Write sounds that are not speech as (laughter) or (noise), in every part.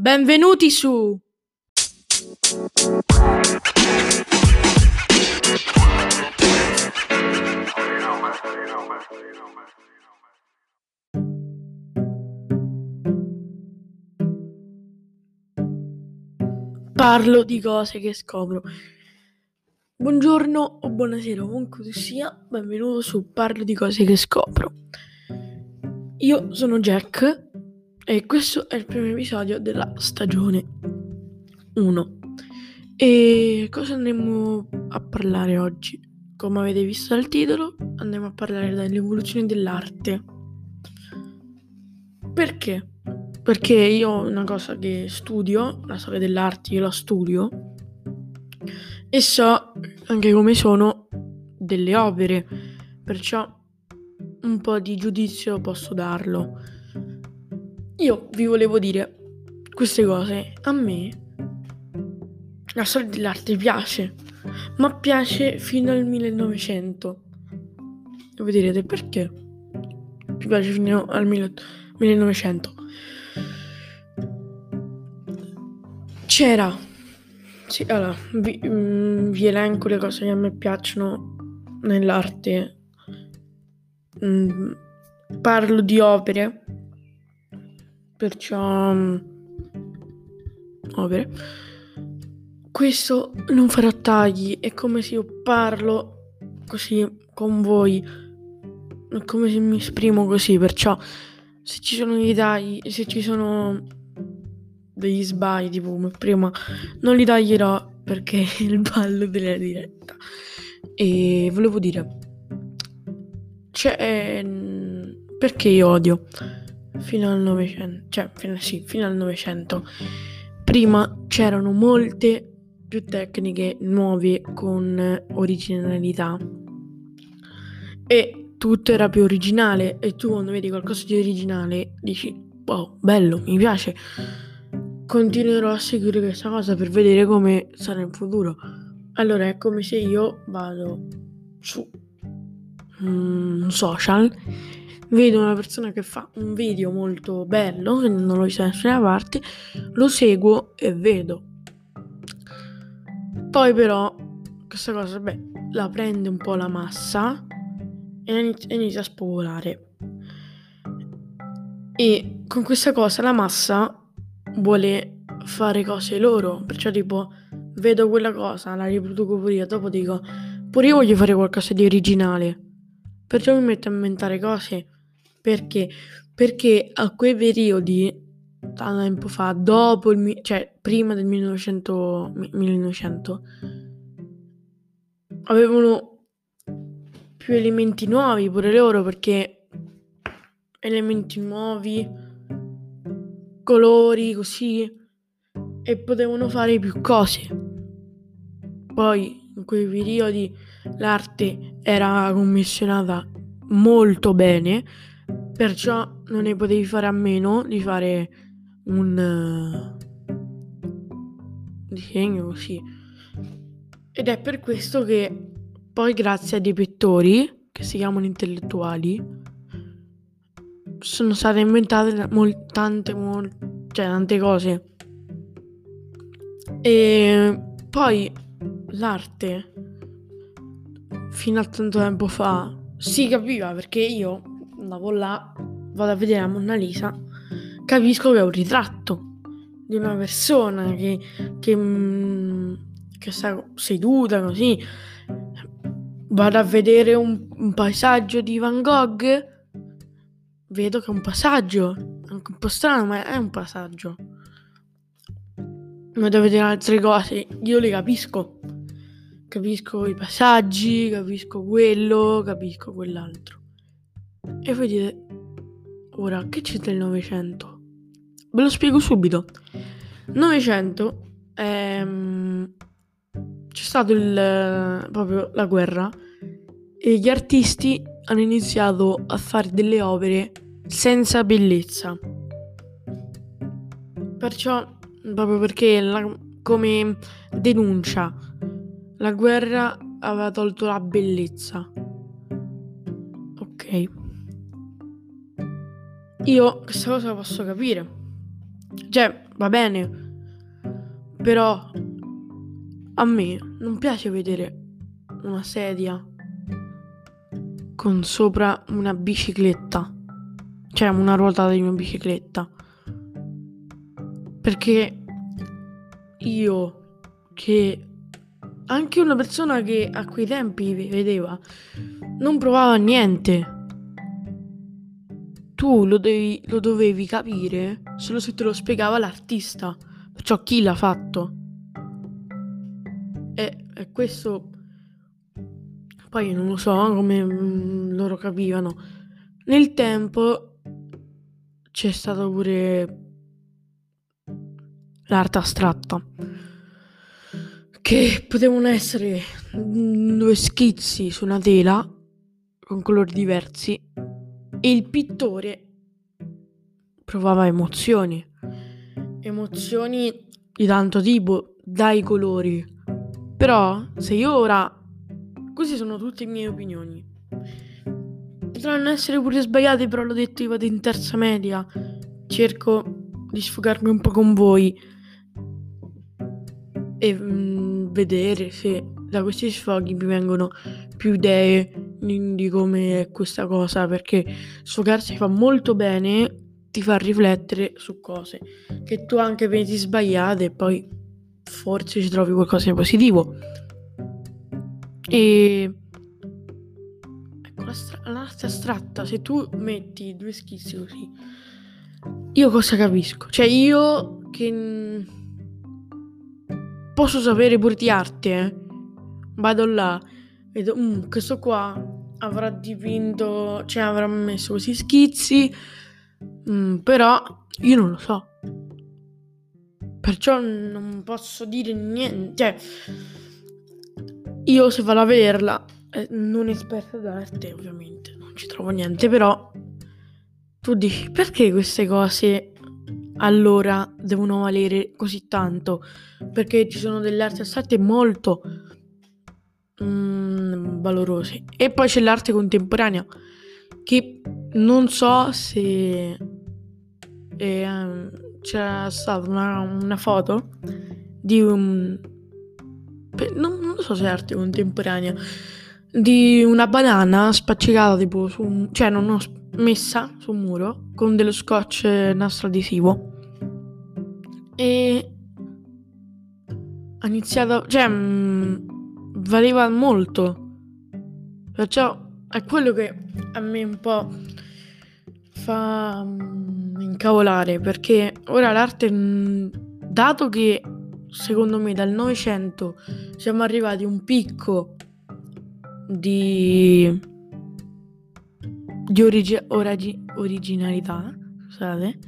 Benvenuti su Parlo di cose che scopro. Buongiorno o buonasera, ovunque tu sia, benvenuto su Parlo di cose che scopro. Io sono Jack e questo è il primo episodio della stagione 1. E cosa andremo a parlare oggi? Come avete visto dal titolo, andiamo a parlare dell'evoluzione dell'arte. Perché? Perché io una cosa che studio, la storia dell'arte, io la studio e so anche come sono delle opere, perciò un po' di giudizio posso darlo. Io vi volevo dire queste cose, a me la storia dell'arte piace, ma piace fino al 1900. E voi direte perché? Mi piace fino al 1900. C'era. Sì, allora, vi, mm, vi, elenco le cose che a me piacciono nell'arte. Mm, parlo di opere, perciò... Mm, opere. Questo non farà tagli, è come se io parlo così con voi, è come se mi esprimo così, perciò se ci sono dei tagli, se ci sono degli sbagli, tipo come prima, non li taglierò perché (laughs) è il ballo della diretta. E volevo dire, cioè, perché io odio fino al 900, cioè, fino, sì, fino al 900. Prima c'erano molte più tecniche nuove con originalità e tutto era più originale e tu quando vedi qualcosa di originale dici wow bello mi piace continuerò a seguire questa cosa per vedere come sarà in futuro. Allora è come se io vado su mm, social, vedo una persona che fa un video molto bello, che non lo so da nessuna parte, lo seguo e vedo. Poi però questa cosa, beh, la prende un po' la massa e inizia, inizia a spopolare. E con questa cosa la massa vuole fare cose loro. Perciò tipo vedo quella cosa, la riproduco pure io, dopo dico pure io voglio fare qualcosa di originale. Perciò mi metto a inventare cose. Perché? Perché a quei periodi, tanto tempo fa, dopo il cioè prima del 1900, 1900 avevano più elementi nuovi pure loro perché elementi nuovi colori così e potevano fare più cose. Poi in quei periodi l'arte era commissionata molto bene, perciò non ne potevi fare a meno di fare un uh, disegno così. Ed è per questo che poi grazie a dei pittori che si chiamano intellettuali sono state inventate mol- tante, mol- cioè, tante cose. E poi l'arte, fino a tanto tempo fa, si capiva perché io andavo là, vado a vedere la Monna Lisa, capisco che è un ritratto di una persona che, che, mm, che sta seduta così. Vado a vedere un, un paesaggio di Van Gogh vedo che è un passaggio, anche un po' strano, ma è un passaggio. Ma devo vedere altre cose, io le capisco. Capisco i passaggi, capisco quello, capisco quell'altro. E voi dite, ora, che c'è del Novecento? Ve lo spiego subito. Novecento ehm, c'è stato il, proprio la guerra e gli artisti hanno iniziato a fare delle opere senza bellezza. Perciò, proprio perché la, come denuncia, la guerra aveva tolto la bellezza. Ok. Io questa cosa la posso capire. Cioè, va bene. Però a me non piace vedere una sedia con sopra una bicicletta. Cioè una ruota di una bicicletta. Perché io che anche una persona che a quei tempi vedeva non provava niente. Tu lo, devi, lo dovevi capire solo se te lo spiegava l'artista. Perciò chi l'ha fatto. E, e questo poi non lo so come mm, loro capivano. Nel tempo c'è stata pure l'arte astratta che potevano essere due schizzi su una tela con colori diversi il pittore provava emozioni, emozioni di tanto tipo dai colori. Però se io ora, queste sono tutte le mie opinioni, potranno essere pure sbagliate, però l'ho detto io vado in terza media, cerco di sfogarmi un po' con voi. E mm, vedere se da questi sfoghi mi vengono più idee di come è questa cosa perché sfogarsi fa molto bene ti fa riflettere su cose che tu anche vedi sbagliate e poi forse ci trovi qualcosa di positivo. E ecco l'arte astratta. Se tu metti due schizzi così io cosa capisco? Cioè io che posso sapere pure di arte, eh. Vado là, vedo, mm, questo qua avrà dipinto, cioè avrà messo così schizzi, mm, però io non lo so. Perciò non posso dire niente. Cioè, io se vado a vederla, eh, non esperta d'arte, ovviamente, non ci trovo niente, però tu dici perché queste cose allora devono valere così tanto perché ci sono delle arti astratte molto mm, valorose e poi c'è l'arte contemporanea che non so se eh, c'è stata una, una, foto di un non, non so se è arte contemporanea di una banana spaccicata tipo su un, cioè non ho messa su un muro con dello scotch nastro adesivo. E ha iniziato cioè mh, valeva molto. Perciò è quello che a me un po' fa mm, incavolare perché ora l'arte mm, dato che secondo me dal Novecento siamo arrivati a un picco di di origi- oragi- originalità, scusate,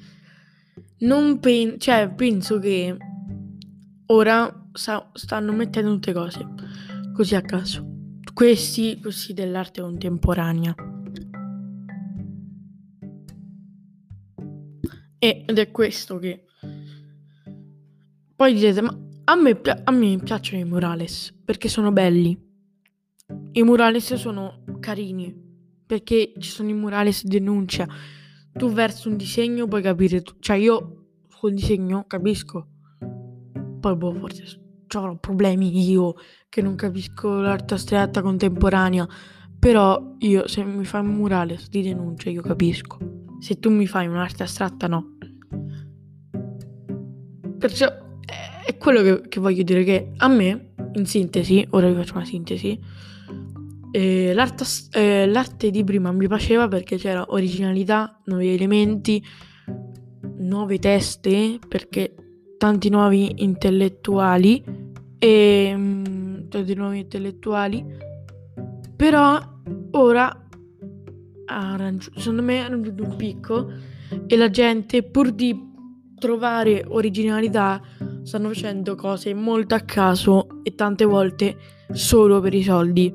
non penso, cioè penso che ora sa- stanno mettendo tutte cose così a caso. Questi, questi dell'arte contemporanea. Ed è questo che... Poi direte, ma a me, a me piacciono i murales perché sono belli. I murales sono carini perché ci sono i murales denuncia. Tu verso un disegno puoi capire, tu. cioè io col disegno capisco. Poi boh, forse avrò problemi io che non capisco l'arte astratta contemporanea. Però io se mi fai un murales di denuncia io capisco. Se tu mi fai un'arte astratta no. Perciò è quello che, che voglio dire che a me, in sintesi, ora vi faccio una sintesi eh, l'arte, eh, l'arte di prima mi piaceva perché c'era originalità, nuovi elementi, nuove teste, perché tanti nuovi intellettuali e mm, tanti nuovi intellettuali. Però ora secondo me ha raggiunto un picco e la gente pur di trovare originalità stanno facendo cose molto a caso e tante volte solo per i soldi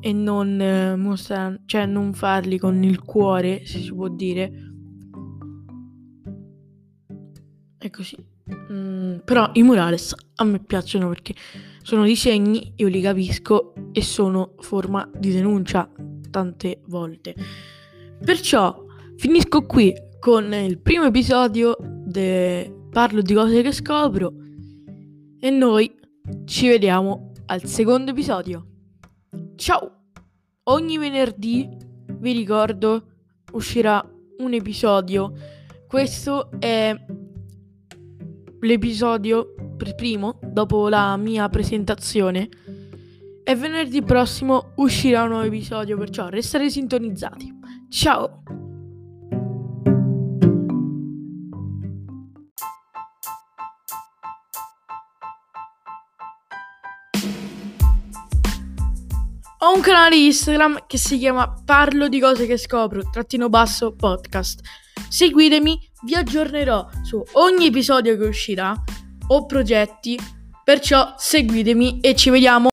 e non eh, mostrare, cioè non farli con il cuore, se si può dire. È così. Mm, però i murales a me piacciono perché sono disegni, io li capisco e sono forma di denuncia tante volte. Perciò finisco qui con il primo episodio de- parlo di cose che scopro e noi ci vediamo al secondo episodio. Ciao! Ogni venerdì, vi ricordo, uscirà un episodio. Questo è l'episodio per primo, dopo la mia presentazione. E venerdì prossimo uscirà un nuovo episodio, perciò restate sintonizzati. Ciao! Ho un canale Instagram che si chiama Parlo di cose che scopro, trattino basso podcast. Seguitemi, vi aggiornerò su ogni episodio che uscirà o progetti, perciò seguitemi e ci vediamo